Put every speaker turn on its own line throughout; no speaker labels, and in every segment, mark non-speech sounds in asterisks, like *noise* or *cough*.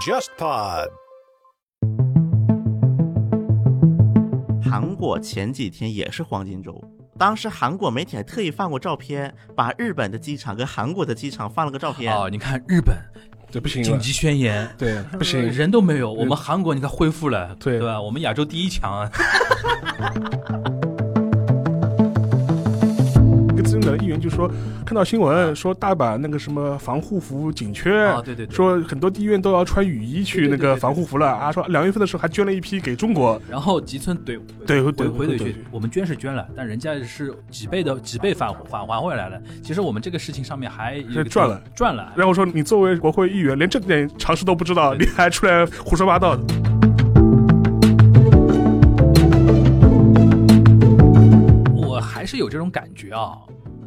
JustPod。
韩国前几天也是黄金周，当时韩国媒体还特意放过照片，把日本的机场跟韩国的机场放了个照片。
哦，你看日本
这不行，
紧急宣言，
对，*laughs* 不行，
人都没有。我们韩国你看恢复了，
对
对吧？我们亚洲第一强啊。*laughs*
议员就说，看到新闻说大阪那个什么防护服紧缺，
啊，对对对。
说很多医院都要穿雨衣去那个防护服了啊，说两月份的时候还捐了一批给中国，
然后吉村怼
对
回
对对对
回怼去，我们捐是捐了，但人家是几倍的几倍返返还回来了。其实我们这个事情上面还
赚了
赚了。
然后说你作为国会议员连这点常识都不知道，
对
你还出来胡说八道的。
我还是有这种感觉啊。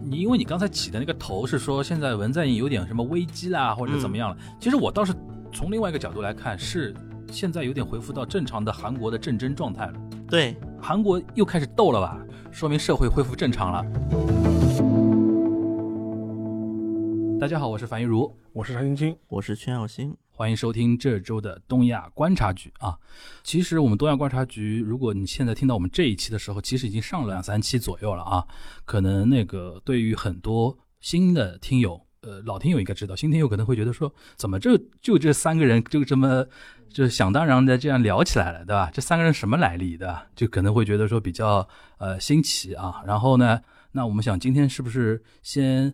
你因为你刚才起的那个头是说现在文在寅有点什么危机啦，或者怎么样了？其实我倒是从另外一个角度来看，是现在有点恢复到正常的韩国的战争状态了。
对，
韩国又开始斗了吧？说明社会恢复正常了。大家好，我是樊一茹，
我是常青青，
我是全小新。
欢迎收听这周的东亚观察局啊。其实我们东亚观察局，如果你现在听到我们这一期的时候，其实已经上了两三期左右了啊。可能那个对于很多新的听友，呃，老听友应该知道，新听友可能会觉得说，怎么这就这三个人就这么就想当然的这样聊起来了，对吧？这三个人什么来历，对吧？就可能会觉得说比较呃新奇啊。然后呢，那我们想今天是不是先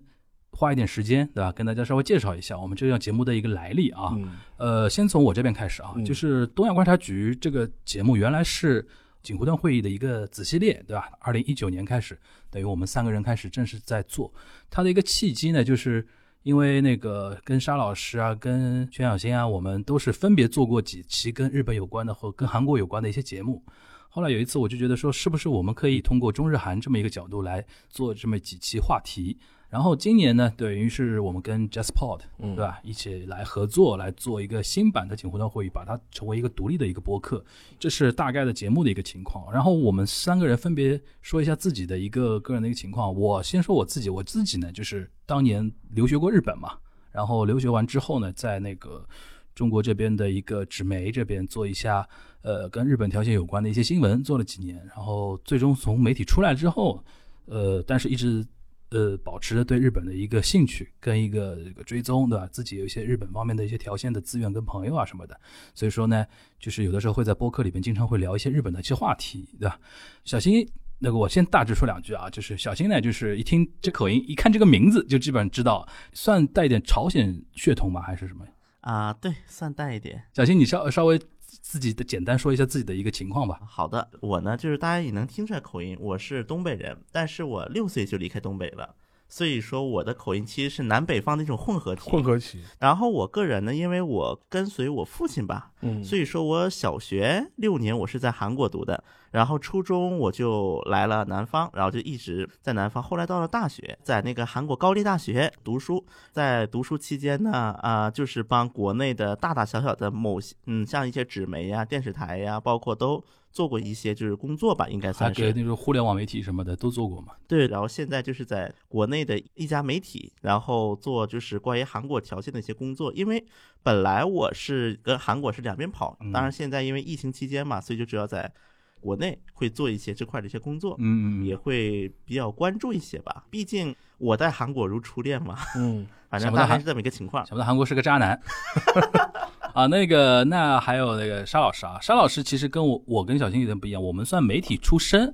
花一点时间，对吧？跟大家稍微介绍一下我们这档节目的一个来历啊。
嗯
呃，先从我这边开始啊，
嗯
就是东亚观察局这个节目原来是锦湖端会议的一个子系列，对吧？二零一九年开始，等于我们三个人开始正式在做。它的一个契机呢，就是因为那个跟沙老师啊、跟全小新啊，我们都是分别做过几期跟日本有关的和跟韩国有关的一些节目。后来有一次，我就觉得说，是不是我们可以通过中日韩这么一个角度来做这么几期话题？然后今年呢，等于是我们跟 JustPod
嗯
对吧，一起来合作来做一个新版的锦湖端会议，把它成为一个独立的一个播客，这是大概的节目的一个情况。然后我们三个人分别说一下自己的一个个人的一个情况。我先说我自己，我自己呢就是当年留学过日本嘛，然后留学完之后呢，在那个中国这边的一个纸媒这边做一下呃跟日本条线有关的一些新闻，做了几年，然后最终从媒体出来之后，呃，但是一直呃保持着对日本的一个兴趣跟一个这个追踪，对吧？自己有一些日本方面的一些条线的资源跟朋友啊什么的，所以说呢，就是有的时候会在播客里边经常会聊一些日本的一些话题，对吧？小新。那个我先大致说两句啊，就是小新呢，就是一听这口音，一看这个名字就基本上知道，算带一点朝鲜血统吗？还是什么？
啊，对，算带一点。
小新，你稍稍微自己的简单说一下自己的一个情况吧。
好的，我呢就是大家也能听出来口音，我是东北人，但是我六岁就离开东北了，所以说我的口音其实是南北方的一种混合体。
混合体，
然后我个人呢，因为我跟随我父亲吧，
嗯，
所以说我小学六年我是在韩国读的，然后初中我就来了南方，然后就一直在南方。后来到了大学，在那个韩国高丽大学读书，在读书期间呢，啊、就是帮国内的大大小小的某些，嗯，像一些纸媒呀、电视台呀，包括都做过一些就是工作吧，应该算是。
给那种互联网媒体什么的都做过嘛。
对，然后现在就是在国内的一家媒体，然后做就是关于韩国条件的一些工作。因为本来我是跟韩国是两边跑，当然现在因为疫情期间嘛，所以就主要在国内会做一些这块的一些工作，
嗯嗯
也会比较关注一些吧。毕竟我在韩国如初恋嘛，
嗯，
反正大概是这么一个情况。
想不到韩国是个渣男。*laughs* *laughs* 啊，那个，那还有那个沙老师啊，沙老师其实跟我我跟小新有点不一样，我们算媒体出身。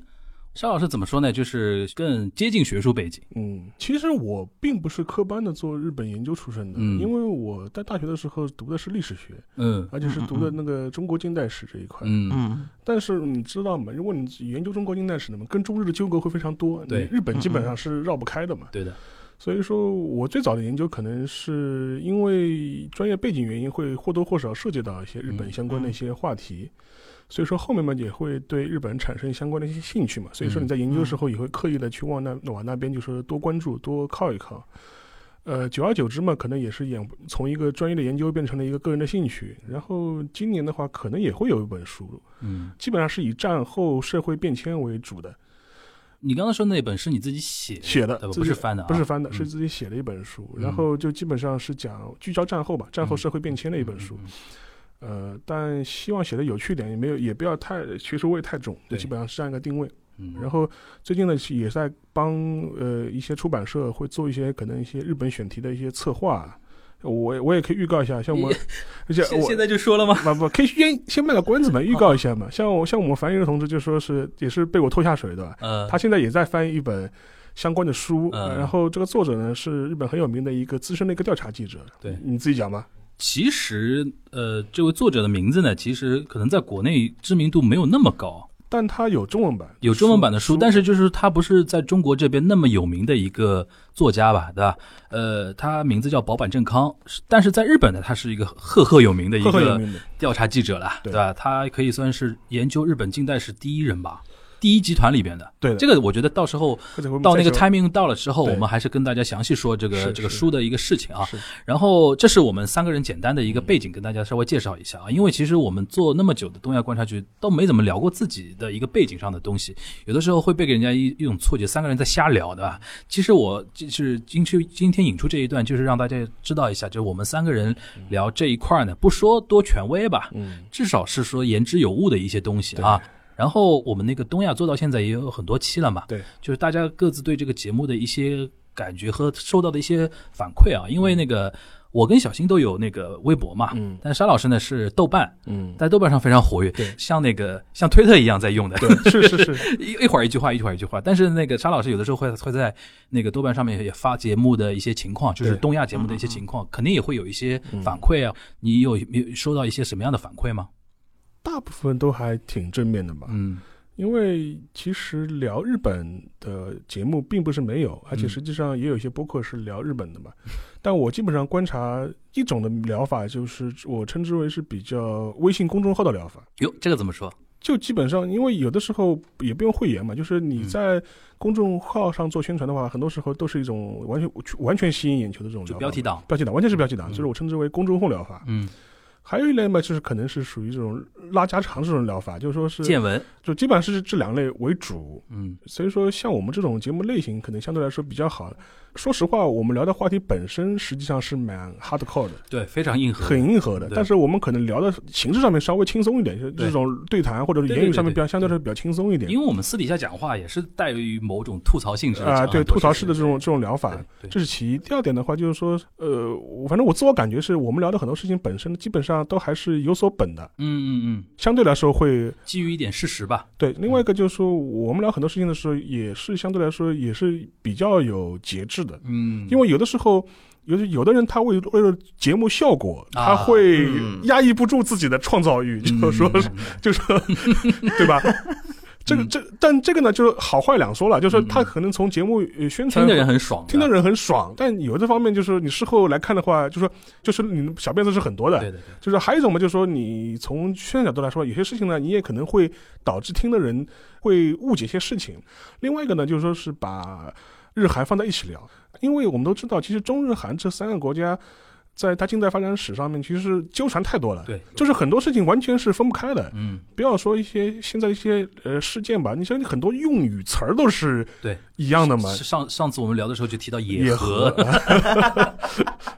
沙老师怎么说呢？就是更接近学术背景。
嗯，其实我并不是科班的做日本研究出身的，
嗯
因为我在大学的时候读的是历史学，
嗯
而且是读的那个中国近代史这一块。
嗯
嗯，
但是你知道吗？如果你研究中国近代史的嘛，跟中日的纠葛会非常多，
对
日本基本上是绕不开的嘛。
对的。
所以说我最早的研究可能是因为专业背景原因，会或多或少涉及到一些日本
嗯
相关的一些话题。所以说后面嘛也会对日本产生相关的一些兴趣嘛，所以说你在研究的时候也会刻意的去往那往那边就是多关注多靠一靠，呃，久而久之嘛，可能也是演从一个专业的研究变成了一个个人的兴趣。然后今年的话，可能也会有一本书，
嗯，
基本上是以战后社会变迁为主的。
你刚刚说那本是你自己写
写的
不是翻的、啊，
不是翻的，
嗯
是自己写的一本书，
嗯
然后就基本上是讲聚焦战后吧，战后社会变迁的一本书。呃，但希望写的有趣一点，也没有也不要太学术味太重，
就
基本上是这样一个定位。
嗯
然后最近呢，也在帮呃一些出版社会做一些可能一些日本选题的一些策划。我我也可以预告一下，像我，而且我
现现在就说了吗？
不不，可以先先卖个关子嘛，预告一下嘛。像我像我们樊一的同志就说是也是被我拖下水的，
嗯，
他现在也在翻译一本相关的书，然后这个作者呢是日本很有名的一个资深的一个调查记者。
对
你自己讲吧。
其实呃，这位作者的名字呢，其实可能在国内知名度没有那么高，
但他有中文版，
有中文版的书，
书
但是就是他不是在中国这边那么有名的一个作家吧，对吧？呃，他名字叫保坂正康，但是在日本呢，他是一个赫赫有名的一个。调查记者了，
对
对吧？他可以算是研究日本近代史第一人吧，第一集团里边的。
对的，
这个我觉得到时候到那个 timing 到了之后，我们还是跟大家详细说这个这个书的一个事情啊。然后这是我们三个人简单的一个背景，跟大家稍微介绍一下啊。因为其实我们做那么久的东亚观察局，都没怎么聊过自己的一个背景上的东西，有的时候会被给人家一一种错觉，三个人在瞎聊，对吧？其实我就是今去今天引出这一段，就是让大家知道一下，就是我们三个人聊这一块呢，不说多权威吧，
嗯，
至少是说言之有物的一些东西啊。然后我们那个东亚做到现在也有很多期了嘛，
对，
就是大家各自对这个节目的一些感觉和收到的一些反馈啊，因为那个我跟小新都有那个微博嘛，
嗯。
但沙老师呢是豆瓣，
嗯，
在豆瓣上非常活跃，
对。
像那个像推特一样在用的，
对，是是是，*laughs*
一一会儿一句话，一会儿一句话。但是那个沙老师有的时候会会在那个豆瓣上面也发节目的一些情况，就是
对。
东亚节目的一些情况，肯定也会有一些反馈啊。你有没有收到一些什么样的反馈吗？
大部分都还挺正面的吧。
嗯
因为其实聊日本的节目并不是没有，而且
嗯
实际上也有一些播客是聊日本的嘛。*laughs* 但我基本上观察一种的疗法，就是我称之为是比较微信公众号的疗法。
哟，这个怎么说？
就基本上，因为有的时候也不用会员嘛，就是你
嗯
在公众号上做宣传的话，很多时候都是一种完全完全吸引眼球的这种疗法。
就标题党。
标题党完全是标题党，
嗯
就是我称之为公众号疗法。
嗯，
还有一类嘛，就是可能是属于这种拉家常这种疗法，就是说是
见闻。
就基本上是这两类为主。
嗯
所以说，像我们这种节目类型，可能相对来说比较好。说实话，我们聊的话题本身实际上是蛮 hardcore 的，
对，非常硬核。
很硬核的。但是我们可能聊的形式上面稍微轻松一点，就
是
这种对谈或者言语上面比较相对来说比较轻松一点。
因为我们私底下讲话也是带于某种吐槽性质
啊、
讲
对吐槽式的这种这种疗法这是其一。第二点的话，就是说，呃，我反正我自我感觉是我们聊的很多事情本身基本上都还是有所本的，
嗯嗯嗯，
相对来说会
基于一点事实吧。
对。另外一个就是说，我们聊很多事情的时候，也是相对来说也是比较有节制的，
嗯，
因为有的时候。有的有的人他为为了节目效果，
啊
他会
嗯
压抑不住自己的创造欲，
嗯
就说是就说 *laughs* 对吧？这个这但这个呢，就是好坏两说了，就是说他可能从节目呃宣传
听的人很爽，
听的人很爽，但有这方面就是你事后来看的话，就说就是你小辫子是很多的，
对对对，
就是还有一种嘛，就是说你从宣传角度来说，有些事情呢，你也可能会导致听的人会误解一些事情。另外一个呢，就是说是把日韩放在一起聊，因为我们都知道，其实中日韩这三个国家。在它近代发展史上面，其实纠缠太多了，
对，
就是很多事情完全是分不开的。
嗯，
不要说一些现在一些呃事件吧，你像很多用语词儿都是
对。
一样的嘛，
是上上次我们聊的时候就提到
野
河，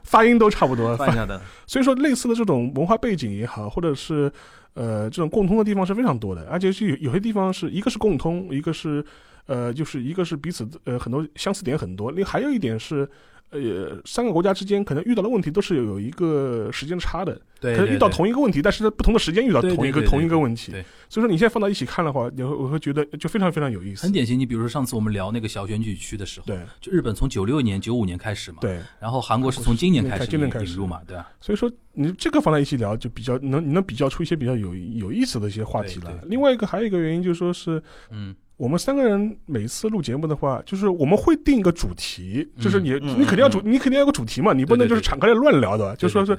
发音都差不多。
放下的，*laughs*
所以说，类似的这种文化背景也好，或者是呃这种共通的地方是非常多的，而且是有有些地方是一个是共通，一个是呃就是一个是彼此呃很多相似点很多，另还有一点是。呃，三个国家之间可能遇到的问题都是有一个时间差的，
对，
可能遇到同一个问题，但是在不同的时间遇到同一个同一个问题。
对
所以说你现在放到一起看的话，你会我会觉得就非常非常有意思
很。典型。你比如说上次我们聊那个小选举区的时候，
对
就日本从九六年、九五年开始嘛，，
对，
然后韩国是从今年开始
今年开始
引入嘛，对吧？
所以说你这个放在一起聊，就比较能你能比较出一些比较有有意思的一些话题来另外一个还有一个原因就是说是
嗯，
我们三个人每次录节目的话，就是我们会定一个主题，就是你
嗯
你肯定要主你肯定要有个主题嘛，你不能就是敞开来乱聊的，就说是。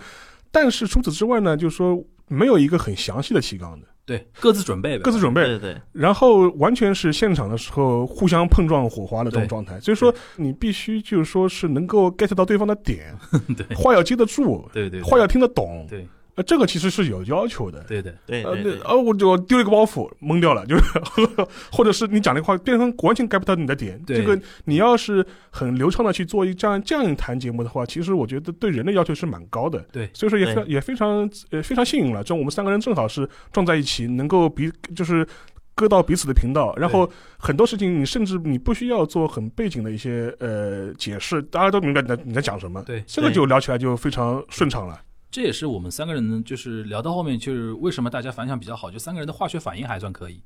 但是除此之外呢，就是说没有一个很详细的提纲的，
对，各自准备呗，
各自准备，
对对对，
然后完全是现场的时候互相碰撞火花的这种状态。所以说你必须就是说是能够 get 到对方的点，*laughs*
对。
话要接得住，
对对，对。
话要听得懂，
对，
呃，这个其实是有要求的。
对的，
呃，
对对对，
那呃，我就丢了一个包袱，懵掉了，就是，或者是你讲的话，对方完全 get 不到你的点。
对
这个你要是很流畅的去做一这样这样一谈节目的话，其实我觉得对人的要求是蛮高的。
对
所以说也非
对
也非常呃非常幸运了，就我们三个人正好是撞在一起，能够彼就是。搁到彼此的频道，然后很多事情你甚至你不需要做很背景的一些呃解释，大家都明白你在你在讲什么。
对
这个
对
就聊起来就非常顺畅了。
这也是我们三个人就是聊到后面，就是为什么大家反响比较好，就三个人的化学反应还算可以，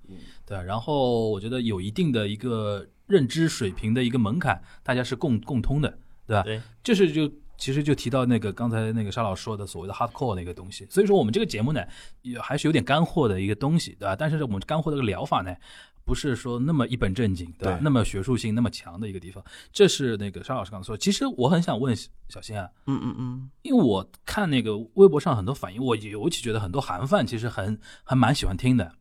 对。然后我觉得有一定的一个认知水平的一个门槛，大家是共共通的，对吧？
对，
这是就其实就提到那个刚才那个沙老师说的所谓的 hardcore 那个东西，所以说我们这个节目呢，也还是有点干货的一个东西，对吧？但是我们干货的这个疗法呢，不是说那么一本正经，对吧？
对
那么学术性那么强的一个地方，这是那个沙老师刚才说。其实我很想问小新啊，
嗯嗯嗯，
因为我看那个微博上很多反应，我尤其觉得很多韩范其实很还蛮喜欢听的。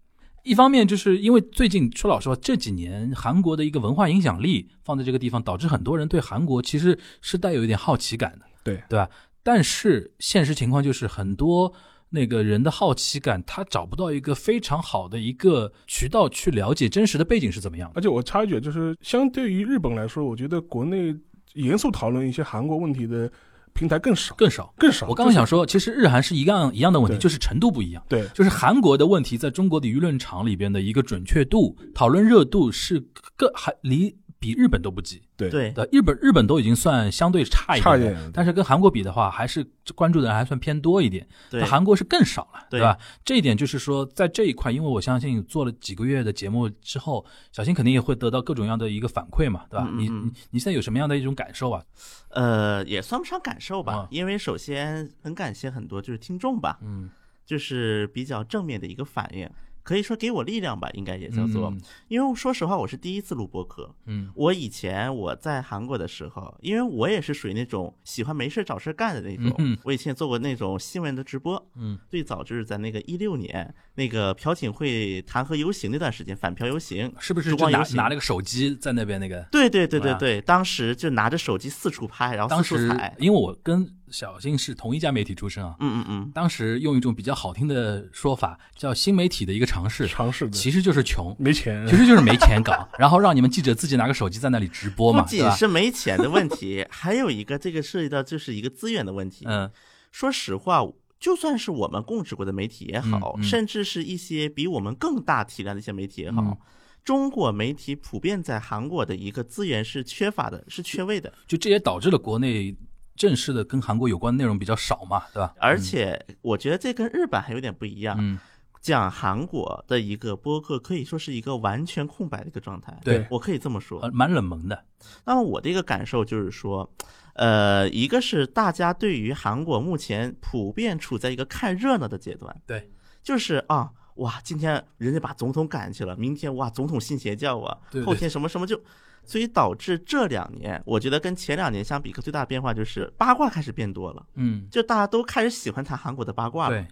一方面就是因为最近说老实话，这几年韩国的一个文化影响力放在这个地方，导致很多人对韩国其实是带有一点好奇感的，
对
对吧？但是现实情况就是很多那个人的好奇感，他找不到一个非常好的一个渠道去了解真实的背景是怎么样的。
而且我插一句，就是相对于日本来说，我觉得国内严肃讨论一些韩国问题的平台更少，
更少。
更少。
我刚刚想说，其实日韩是一样一样的问题，就是程度不一样。
对
就是韩国的问题，在中国的舆论场里边的一个准确度、讨论热度是更还离比日本都不及。
对
对
对，日本日本都已经算相对差一点的，
一点
但是跟韩国比的话，还是关注的人还算偏多一点。
对
那，韩国是更少了，
对
吧？这一点就是说，在这一块，因为我相信做了几个月的节目之后，小新肯定也会得到各种各样的一个反馈嘛，对吧？你
嗯嗯嗯
你你现在有什么样的一种感受啊？
呃，也算不上感受吧
啊，
因为首先很感谢很多就是听众吧，
嗯，
就是比较正面的一个反应，可以说给我力量吧，应该也叫做。
嗯
因为说实话，我是第一次录播客。
嗯
我以前我在韩国的时候，因为我也是属于那种喜欢没事找事干的那种，
嗯
我以前也做过那种新闻的直播。
嗯，
最早就是在那个一六年那个朴槿惠弹劾游行那段时间，反朴游行。
是不是就拿
烛光游行
拿了个手机在那边那个？
对对对
对
对对，当时就拿着手机四处拍，然后四处踩。
因为我跟小新是同一家媒体出身啊，
嗯嗯嗯，
当时用一种比较好听的说法，叫新媒体的一个尝试，
尝试的，
其实就是穷，
没钱。
其。实就是没钱搞，*laughs* 然后让你们记者自己拿个手机在那里直播嘛，
不仅？是没钱的问题，*laughs* 还有一个这个涉及到就是一个资源的问题。
嗯。
说实话，就算是我们供职过的媒体也好，
嗯嗯。
甚至是一些比我们更大体量的一些媒体也好，
嗯。
中国媒体普遍在韩国的一个资源是缺乏的，是缺位的。
就这也导致了国内正式的跟韩国有关的内容比较少嘛，对吧？
而且我觉得这跟日本还有点不一样。
嗯，
讲韩国的一个播客可以说是一个完全空白的一个状态，
对
我可以这么说。
呃蛮冷门的，
那么我的一个感受就是说，呃，一个是大家对于韩国目前普遍处在一个看热闹的阶段，
对，
就是啊，哇，今天人家把总统赶去了，明天哇，总统信邪教啊后天什么什么就，所以导致这两年，我觉得跟前两年相比，一个最大的变化就是八卦开始变多了，
嗯，
就大家都开始喜欢谈韩国的八卦了。
对，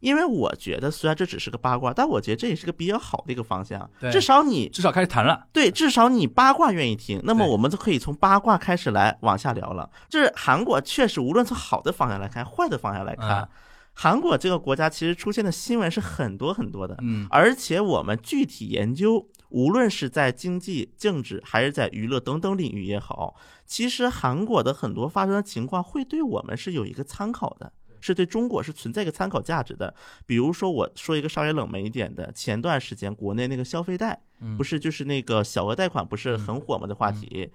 因为我觉得虽然这只是个八卦，但我觉得这也是个比较好的一个方向
对，
至少你
至少开始谈了，
对，至少你八卦愿意听，那么我们就可以从八卦开始来往下聊了。就是韩国确实，无论从好的方向来看，坏的方向来看，
啊
韩国这个国家其实出现的新闻是很多很多的，
嗯，
而且我们具体研究，无论是在经济、政治还是在娱乐等等领域也好，其实韩国的很多发生的情况会对我们是有一个参考的。是对中国是存在一个参考价值的，比如说我说一个稍微冷门一点的，前段时间国内那个消费贷，
嗯
不是就是那个小额贷款不是很火吗的话题。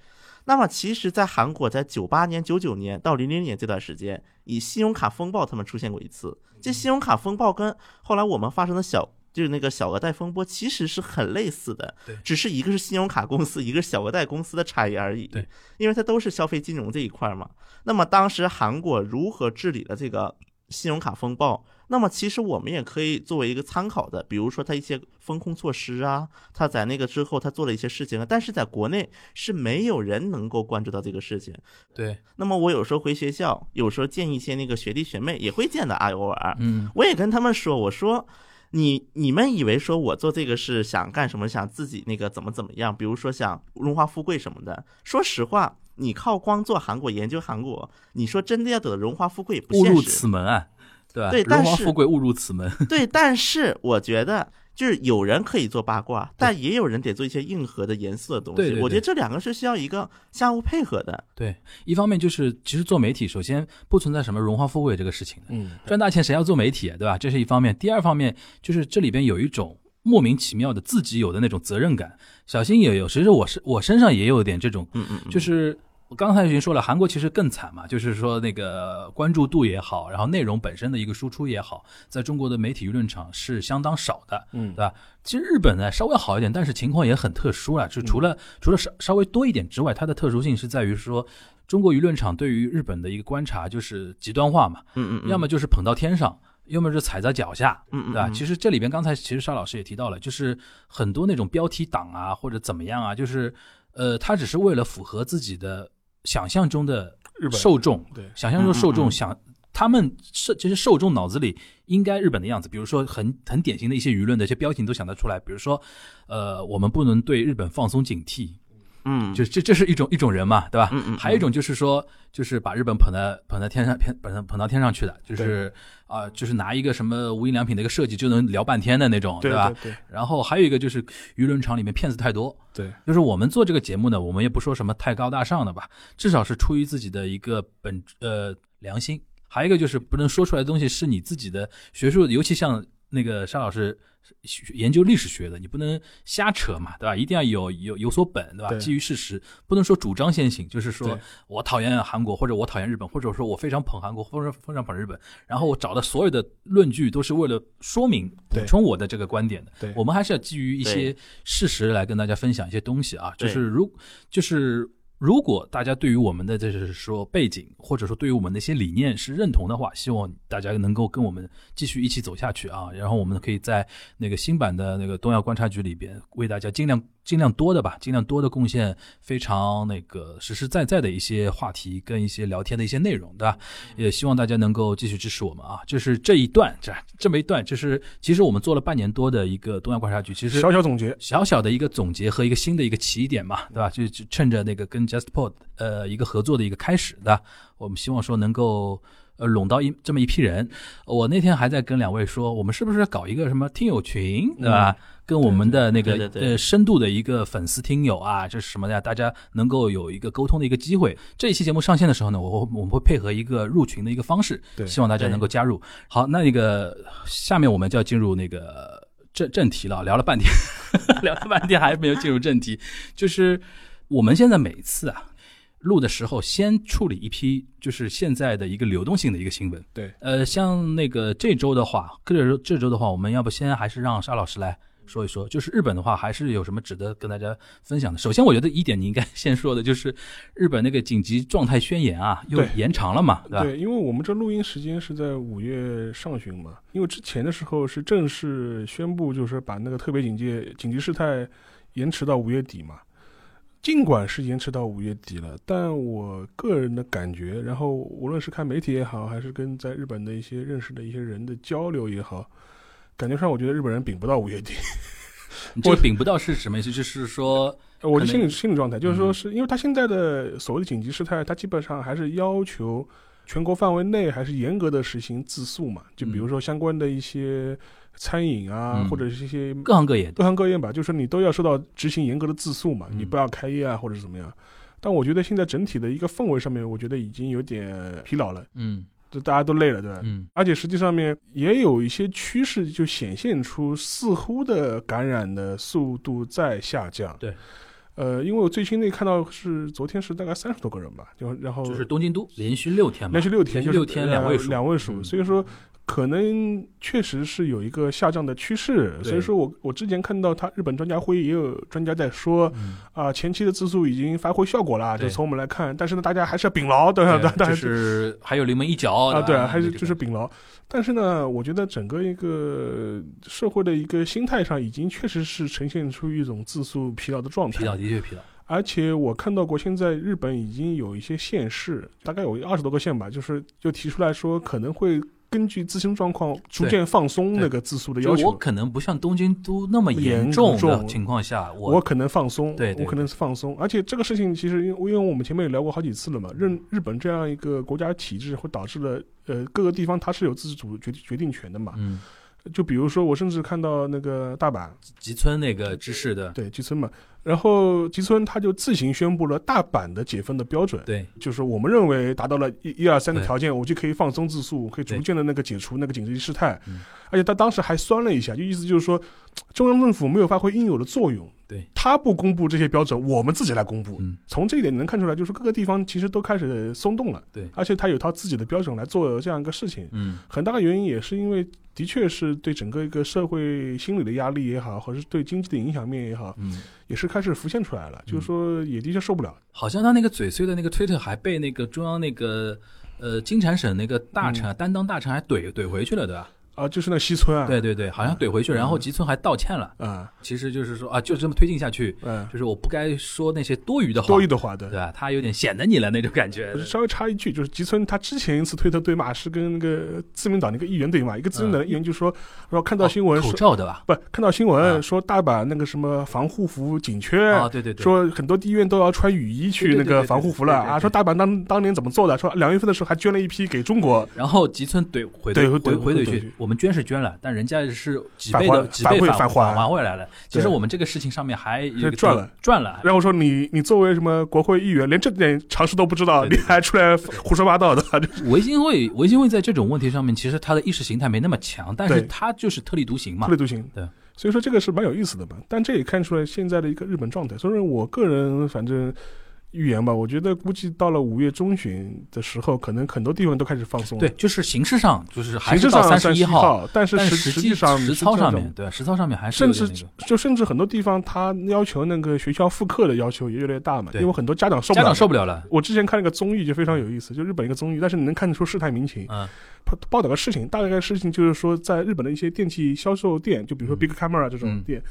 那么其实，在韩国，在九八年、九九年到零零年这段时间，以信用卡风暴他们出现过一次。这信用卡风暴跟后来我们发生的小就是那个小额贷风波，其实是很类似的
对，
只是一个是信用卡公司，一个是小额贷公司的差异而已。
对，
因为它都是消费金融这一块嘛。那么当时韩国如何治理了这个信用卡风暴？那么其实我们也可以作为一个参考的，比如说它一些风控措施啊，它在那个之后它做了一些事情啊，但是在国内是没有人能够关注到这个事情。
对，
那么我有时候回学校，有时候见一些那个学弟学妹也会见的啊，偶尔，
嗯，
我也跟他们说，我说。你你们以为说我做这个是想干什么？想自己那个怎么怎么样？比如说想荣华富贵什么的。说实话，你靠光做韩国研究韩国，你说真的要得荣华富贵也不
误入
现实。
此门啊，对吧？
对但是
荣华富贵误入此门。*laughs*
对，但是我觉得。就是有人可以做八卦，但也有人得做一些硬核的、严肃的东西。
对对对
我觉得这两个是需要一个相互配合的。
对，一方面就是其实做媒体，首先不存在什么荣华富贵这个事情的，
嗯，
赚大钱谁要做媒体啊，对吧？这是一方面。第二方面就是这里边有一种莫名其妙的自己有的那种责任感。小新也有，其实我是我身上也有点这种，
嗯嗯，
就是我刚才已经说了，韩国其实更惨嘛，就是说那个关注度也好，然后内容本身的一个输出也好，在中国的媒体舆论场是相当少的，
嗯
对吧？其实日本呢稍微好一点，但是情况也很特殊了，就除了、除了稍稍微多一点之外，它的特殊性是在于说。中国舆论场对于日本的一个观察就是极端化嘛，
嗯嗯，
要么就是捧到天上，要么是踩在脚下，
嗯嗯，
对吧？
嗯
其实这里边刚才其实沙老师也提到了，就是很多那种标题党啊，或者怎么样啊，就是呃，他只是为了符合自己的想象中的
日本
受众，
对
想象中受
嗯嗯嗯
众想。他们是就是受众脑子里应该日本的样子，比如说很很典型的一些舆论的一些标题都想得出来，比如说，呃，我们不能对日本放松警惕，
嗯，
就这这是一种一种人嘛，对吧？
嗯嗯嗯
还有一种就是说，就是把日本捧在捧在天上，捧捧捧到天上去的，就是啊、就是拿一个什么无印良品的一个设计就能聊半天的那种，
对
吧？
对对
然后还有一个就是舆论场里面骗子太多，
对，
就是我们做这个节目呢，我们也不说什么太高大上的吧，至少是出于自己的一个本呃良心。还有一个就是不能说出来的东西是你自己的学术，尤其像那个沙老师学研究历史学的，你不能瞎扯嘛，对吧？一定要有有有所本，对吧？
对
基于事实，不能说主张先行，就是说我讨厌韩国，或者我讨厌日本，或者说我非常捧韩国，或者非常捧日本，然后我找的所有的论据都是为了说明补充我的这个观点的。
对
我们还是要基于一些事实来跟大家分享一些东西啊，就是如就是。如果大家对于我们的就是说背景，或者说对于我们的一些理念是认同的话，希望大家能够跟我们继续一起走下去啊。然后我们可以在那个新版的那个东亚观察局里边，为大家尽量尽量多的吧，尽量多的贡献非常那个实实在在的一些话题跟一些聊天的一些内容，对吧？也希望大家能够继续支持我们啊。就是这一段这这么一段，就是其实我们做了半年多的一个东亚观察局，其实
小小总结，
小小的一个总结和一个新的一个起点嘛，对吧？就就趁着那个跟 JustPod 呃一个合作的一个开始，对吧？我们希望说能够呃拢到一这么一批人。我那天还在跟两位说，我们是不是搞一个什么听友群，对吧？跟我们的那个呃深度的一个粉丝听友啊，这是什么呀？大家能够有一个沟通的一个机会。这一期节目上线的时候呢，我我们会配合一个入群的一个方式，
对
希望大家能够加入。好，那那个下面我们就要进入那个正正题了，聊了半天，*laughs* 聊了半天还没有进入正题，就是我们现在每次啊录的时候，先处理一批就是现在的一个流动性的一个新闻。
对，
呃，像那个这周的话，这周这周的话，我们要不先还是让沙老师来说一说，就是日本的话，还是有什么值得跟大家分享的？首先，我觉得一点你应该 *laughs* 先说的就是日本那个紧急状态宣言啊，又延长了嘛，对吧？
对，因为我们这录音时间是在五月上旬嘛，因为之前的时候是正式宣布，就是把那个特别警戒、紧急事态延迟到五月底嘛。尽管是延迟到五月底了，但我个人的感觉，然后无论是看媒体也好，还是跟在日本的一些认识的一些人的交流也好，感觉上我觉得日本人顶不到五月底。
你 *laughs* 这个顶不到是什么意思？就是说，
呃我的心理心理状态就是说，
嗯
是因为他现在的所谓的紧急事态，他基本上还是要求全国范围内还是严格的实行自诉嘛。就比如说相关的一些餐饮啊，
嗯。
或者是一些
各行各业
各行各业吧，就是你都要受到执行严格的自诉嘛，
嗯。
你不要开业啊，或者是怎么样。但我觉得现在整体的一个氛围上面，我觉得已经有点疲劳了，
嗯。
就大家都累了，对吧？
嗯。
而且实际上面也有一些趋势，就显现出似乎的感染的速度在下降。
对，
呃，因为我最新那看到是昨天是大概三十多个人吧，就然后
就是东京都连续六天嘛，
连续六天，就是
连续六天
呃
两位数，
两位数，
嗯。
所以说可能确实是有一个下降的趋势。所以说我我之前看到他日本专家会议也有专家在说
嗯
啊、前期的自诉已经发挥效果了，就从我们来看，但是呢，大家还是要秉牢，对吧？
对 *laughs*
大家
就是还有临门一脚
啊，对啊，还是就是秉牢。但是呢，我觉得整个一个社会的一个心态上，已经确实是呈现出一种自诉疲劳的状态。
疲劳的确疲劳，
而且我看到过，现在日本已经有一些县市，大概有二十多个县吧，就是就提出来说可能会根据自身状况逐渐放松那个自诉的要求。
我可能不像东京都那么严
严
重的
重。
情况下，
我我可能放松，
对对
我可能是放松，而且这个事情其实因为因为我们前面也聊过好几次了嘛，日日本这样一个国家体制会导致了呃各个地方它是有自主决决定权的嘛，
嗯，
就比如说我甚至看到那个大阪。
吉村那个知识的，
对吉村嘛，然后吉村他就自行宣布了大阪的解封的标准，
对
就是我们认为达到了一一二三个
对
条件，我就可以放松自诉，可以逐渐的那个解除那个紧急事态
嗯。
而且他当时还酸了一下，就意思就是说，中央政府没有发挥应有的作用。
对，
他不公布这些标准，我们自己来公布。
嗯
从这一点你能看出来，就是各个地方其实都开始松动了。
对
而且他有他自己的标准来做这样一个事情。
嗯
很大的原因也是因为，的确是对整个一个社会心理的压力也好，或者是对经济的影响面也好，
嗯，
也是开始浮现出来了。就是说，也的确受不了。
好像他那个嘴碎的那个推特还被那个中央那个呃金产省那个大臣、啊担当大臣还怼怼回去了，对吧？
啊，就是那西村啊，
对对对，好像怼回去，然后吉村还道歉了。
嗯，
其实就是说啊，就这么推进下去，
嗯，
就是我不该说那些多余的话，
多余的话，对。
对。吧？他有点显得你了那种感觉。
稍微插一句，就是吉村他之前一次推特对骂是跟那个自民党那个议员对骂，一个自民党的议员就说说看到新闻
口罩对吧？
不看到新
啊
闻说大阪那个什么防护服紧缺，
啊，对对对，
说很多医院都要穿雨衣去那个防护服了啊，说大阪当当年怎么做的，说两月份的时候还捐了一批给中国，
然后吉村怼回
怼回
回怼
回怼去，
我们捐是捐了，但人家是几
返
倍的几倍返
返还
还回来了。其实我们这个事情上面还
赚了
赚了。
然后说你你作为什么国会议员，连这点常识都不知道，你还出来胡说八道的，
维新会维新会在这种问题上面，其实他的意识形态没那么强，但是他就是特立独行嘛
特立。独行。
对，
所以说这个是蛮有意思的吧。但这也看出来现在的一个日本状态。所以说我个人反正预言吧，我觉得估计到了五月中旬的时候，可能很多地方都开始放松了。
对，就是形式上就是还
形式上
是到三十
一
一号，，
但是实
实际
上
实操上面，对实操上面还是
甚至就甚至很多地方他要求那个学校复课的要求也越来越大嘛，因为很多家长受不
家
了。
长受不了了。
我之前看了个综艺就非常有意思，就日本一个综艺，但是你能看得出事态民情。
嗯
报报道个事情，大概事情就是说，在日本的一些电器销售店，就比如说
嗯
Big Camera 这种
嗯
店，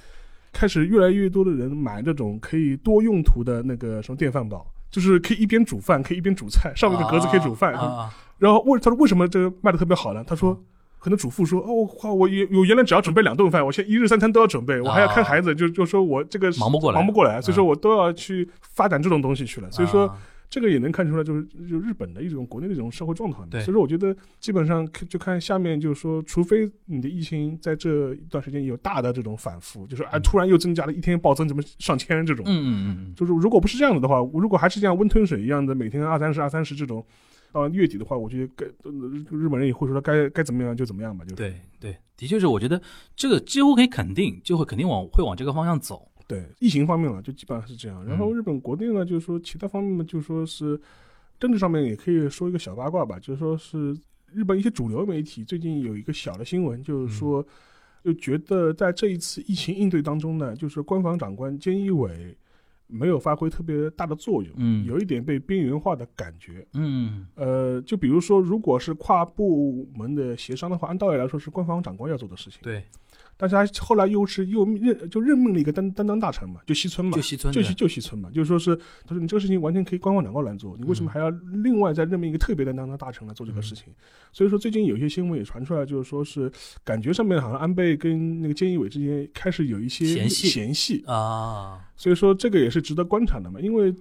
开始越来越多的人买这种可以多用途的那个什么电饭煲，就是可以一边煮饭，可以一边煮菜，上面的格子可以煮饭。
啊啊
然后为他说为什么这个卖的特别好呢？他说。可能主妇说：“哦，我，我原来只要准备两顿饭，我现在一日三餐都要准备，我还要看孩子，就就说我这个
忙不过来
忙不过来，所以说我都要去发展这种东西去了。所以说，
啊
这个也能看出来，就是就日本的一种国内的一种社会状况。
对。
所以说我觉得基本上就看下面，就是说，除非你的疫情在这一段时间有大的这种反复，就是啊
嗯。
突然又增加了一天暴增，怎么上千这种，
嗯嗯嗯
就是如果不是这样子的话，如果还是这样温吞水一样的每天二三十二三十这种，到月底的话，我觉得该呃日本人也会说该该怎么样就怎么样吧，就是。
对对，的确是，我觉得这个几乎可以肯定，就会肯定往会往这个方向走。
对疫情方面了，就基本上是这样。然后
嗯
日本国内呢，就是说其他方面呢，就说是政治上面也可以说一个小八卦吧，就是说是日本一些主流媒体最近有一个小的新闻，就是说就觉得在这一次疫情应对当中呢，就是官房长官菅义伟没有发挥特别大的作用，
嗯
有一点被边缘化的感觉。
嗯
呃，就比如说，如果是跨部门的协商的话，按道理来说是官方长官要做的事情。
对，
但是他后来又是又任就任命了一个担担当大臣嘛，就西村嘛，
就西村的
就西就西村嘛，就是说是他说你这个事情完全可以官方长官来做，你为什么
嗯
还要另外再任命一个特别的担当的大臣来做这个事情？所以说最近有些新闻也传出来，就是说是感觉上面好像安倍跟那个菅义伟之间开始有一些
嫌隙
嫌隙，
啊，
所以说这个也是值得观察的嘛，因为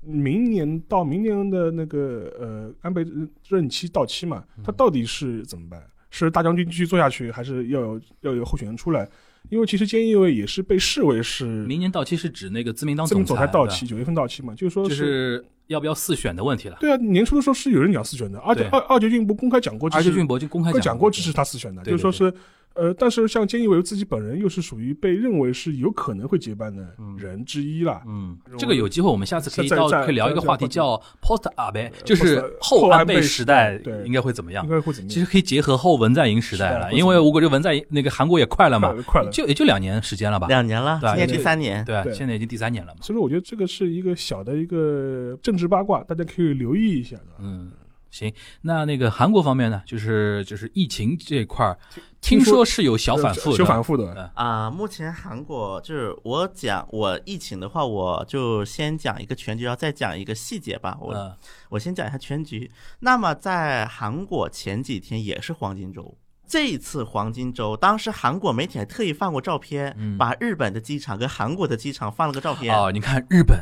明年到明年的那个呃安倍任期到期嘛，
嗯
他到底是怎么办？是大将军继续做下去，还是要有要有候选人出来？因为其实菅义伟也是被视为是
明年到期是指那个自民党
自民总
裁
到期，九月份到期嘛，就是说
就是要不要四选的问题了。
对啊，年初的时候是有人讲四选的，而且二二杰俊博公开讲过
二杰，俊博就公开
讲过
对
支持他四选的，就是说是。呃，但是像菅义伟自己本人又是属于被认为是有可能会接班的人之一啦。
嗯，这个有机会，我们下次可以到可以聊一个话题，叫 post 阿贝，就是
后安倍
时
时代
应该会怎么样
应？该会怎么样？
其实可以结合后文在寅时代了，因为如果这文在寅那个韩国也快了嘛
快，了。
就也就两年时间了吧？
两年了，今年
对啊也
第三年，
对现在已经第三年了嘛。
所以说，我觉得这个是一个小的一个政治八卦，大家可以留意一下的。
嗯，行，那那个韩国方面呢，就是就是疫情这块儿，听
听说
说是有小反复的，
小反复的。
嗯
啊、目前韩国就是我讲我疫情的话，我就先讲一个全局，然后再讲一个细节吧。我、
嗯
我先讲一下全局。那么在韩国前几天也是黄金周。这一次黄金周，当时韩国媒体还特意放过照片，
嗯
把日本的机场跟韩国的机场放了个照片。
哦，你看日本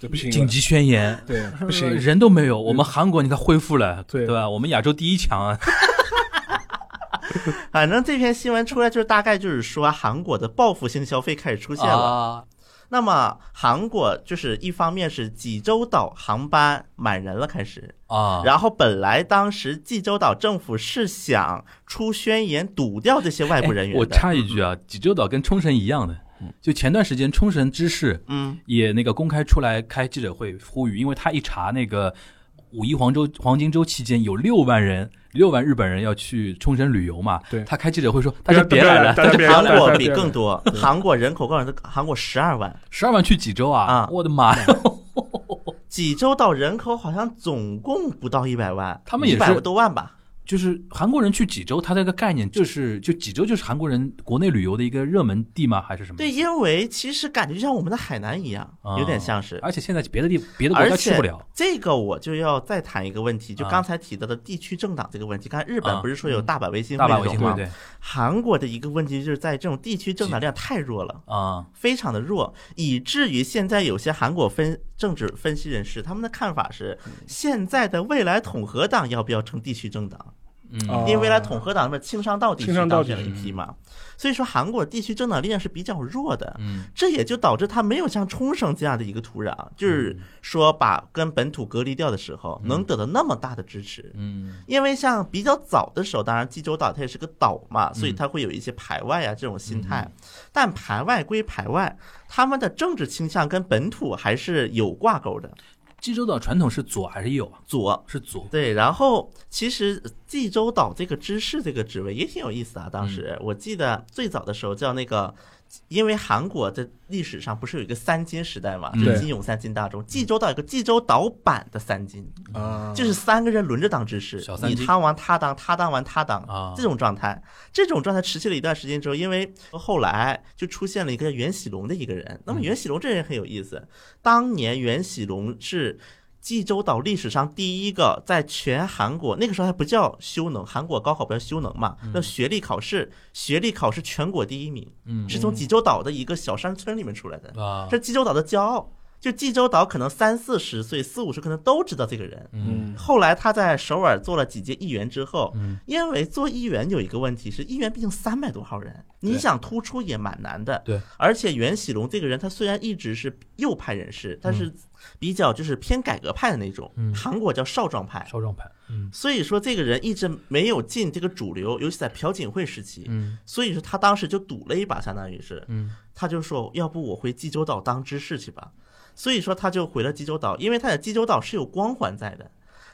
这不行，
紧急宣言，
对，不行，
人都没有，我们韩国你看恢复了，
对。
对吧？我们亚洲第一强啊，*laughs*
反正这篇新闻出来，就是大概就是说韩国的报复性消费开始出现了。
啊。
那么韩国就是一方面是济州岛航班满人了，开始，
啊，
然后本来当时济州岛政府是想出宣言堵掉这些外部人员的。
哎我插一句啊，济州岛跟冲绳一样的，就前段时间冲绳知事
嗯，
也那个公开出来开记者会呼吁，因为他一查那个五一黄州黄金周期间有六万人，六万日本人要去冲绳旅游嘛，
对
他开记者会说大家别来了，
大家别来
韩国比更多，韩国人口告诉的韩国十二万，
十二万去济州啊，
啊
我的妈呀！
济州岛人口好像总共不到一百万，
他们也是
百多万吧。
就是韩国人去济州，他这个概念就是，就济州就是韩国人国内旅游的一个热门地吗？还是什么？
对，因为其实感觉就像我们的海南一样，
啊
有点像是。
而且现在别的地别的国家去不了，
这个我就要再谈一个问题，就
啊
刚才提到的地区政党这个问题。看日本
啊
不是说有大阪维新
大
会这种吗？
阪维新会对
韩国的一个问题就是在这种地区政党量太弱了。
啊，
非常的弱，以至于现在有些韩国分政治分析人士他们的看法是，现在的未来统合党要不要成地区政党？
嗯
啊
因为未来统合党那边青商道地区
青商道
当选了一批嘛，所以说韩国地区政党力量是比较弱的，
嗯
这也就导致它没有像冲绳这样的一个土壤，就是
嗯
说把跟本土隔离掉的时候能得到那么大的支持。
嗯
因为像比较早的时候，当然济州岛它也是个岛
嗯
嘛，所以它会有一些排外啊这种心态。但排外归排外，他们的政治倾向跟本土还是有挂钩的。
济州岛传统是左还是右啊？
左
是左，
对，然后其实济州岛这个知事这个职位也挺有意思啊。当时我记得最早的时候叫那个，因为韩国的历史上不是有一个三金时代嘛，
嗯。
就
对。
金永三金大中，济州岛有个济州岛版的三金，
啊，
就是三个人轮着当知识你当完他当，他当完他当
啊，
这种状态，这种状态持续了一段时间之后，因为后来就出现了一个叫袁喜龙的一个人。那么袁喜龙这人很有意思，当年袁喜龙是。济州岛历史上第一个在全韩国那个时候还不叫修能，韩国高考不叫修能嘛，那学历考试，学历考试全国第一名，
嗯
是从济州岛的一个小山村里面出来的，
啊。
这，是济州岛的骄傲。就济州岛可能三四十岁、四五十可能都知道这个人，
嗯。
后来他在首尔做了几届议员之后，
嗯。
因为做议员有一个问题是，议员毕竟三百多号人，你想突出也蛮难的。
对，
而且袁喜龙这个人，他虽然一直是右派人士，但是比较就是偏改革派的那种，
嗯。
韩国叫少壮派。
少壮派，嗯。
所以说，这个人一直没有进这个主流，尤其在朴槿惠时期。
嗯。
所以说，他当时就赌了一把，相当于是，
嗯。
他就说，要不我回济州岛当知事去吧。所以说，他就回了济州岛，因为他在济州岛是有光环在的。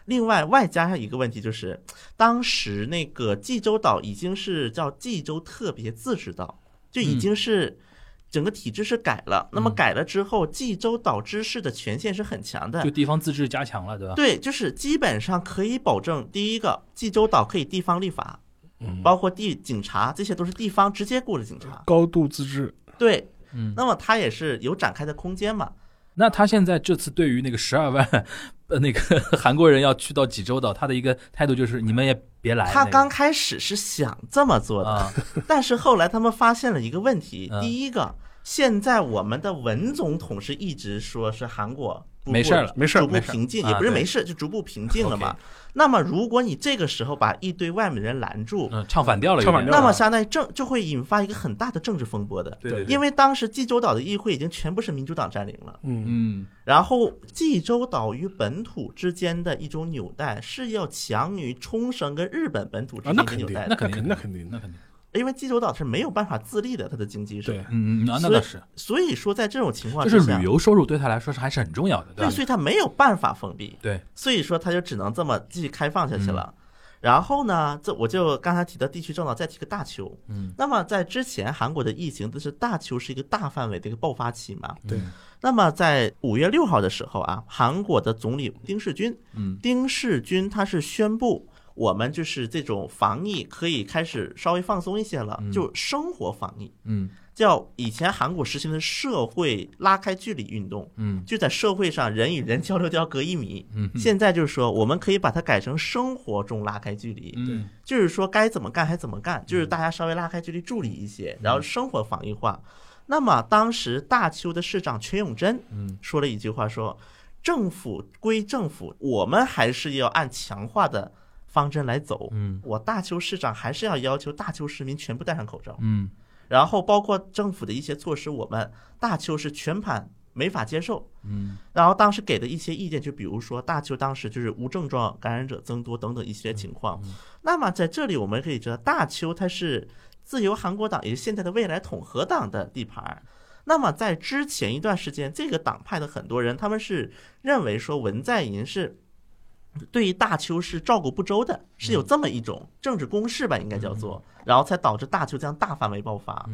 另外，外加上一个问题就是，当时那个济州岛已经是叫济州特别自治岛，就已经是整个体制是改了。那么改了之后，济州岛知事的权限是很强的
就。地方自治加强了，对吧？
对，就是基本上可以保证，第一个，济州岛可以地方立法，
嗯
包括地警察，这些都是地方直接雇的警察。
高度自治，
对，
嗯，
那么它也是有展开的空间嘛。
那他现在这次对于那个十二万呃那个 *laughs* 韩国人要去到济州岛，他的一个态度就是你们也别来。
他刚开始是想这么做的，
啊，*laughs*
但是后来他们发现了一个问题。
嗯
第一个，现在我们的文总统是一直说是韩国
没事了
没事儿没
事儿
平静，也不是没事，就逐步平静了嘛。那么如果你这个时候把一堆外面的人拦住，
嗯，唱反调了，
唱反调了。
那么相当于政就会引发一个很大的政治风波的。
对对，对。
因为当时济州岛的议会已经全部是民主党占领了，
嗯，
嗯。
然后济州岛与本土之间的一种纽带是要强于冲绳跟日本本土之
啊，
间
那肯定，
的纽带的，
那肯定
那肯定的，
那肯定，
因为济州岛是没有办法自立的，它的经济是。
对，
嗯嗯啊，那倒是，
所以说在这种情况之下，
就是旅游收入对他来说是还是很重要的，
对，所以他没有办法封闭，
对，
所以说他就只能这么继续开放下去了。
嗯
然后呢，这我就刚才提到地区政党，再提个大邱。
嗯，
那么在之前韩国的疫情，就是大邱是一个大范围的一个爆发期嘛。
对，
那么在五月六号的时候啊，韩国的总理丁世军，
嗯，
丁世军他是宣布。我们就是这种防疫可以开始稍微放松一些了，就生活防疫，
嗯。
叫以前韩国实行的社会拉开距离运动，
嗯。
就在社会上人与人交流都要隔一米。
嗯
现在就是说，我们可以把它改成生活中拉开距离，
嗯。
就是说该怎么干还怎么干，就是大家稍微拉开距离助理一些，然后生活防疫化。那么当时大邱的市长全永贞
嗯。
说了一句话说：“政府归政府，我们还是要按强化的方针来走。
嗯
我大邱市长还是要要求大邱市民全部戴上口罩。
嗯
然后包括政府的一些措施，我们大邱是全盘没法接受。
嗯
然后当时给的一些意见，就比如说大邱当时就是无症状感染者增多等等一些情况。那么在这里我们可以知道，大邱它是自由韩国党，也是现在的未来统合党的地盘。那么在之前一段时间，这个党派的很多人他们是认为说文在寅是对于大邱是照顾不周的，是有这么一种政治攻势吧，应该叫做，然后才导致大邱这样大范围爆发。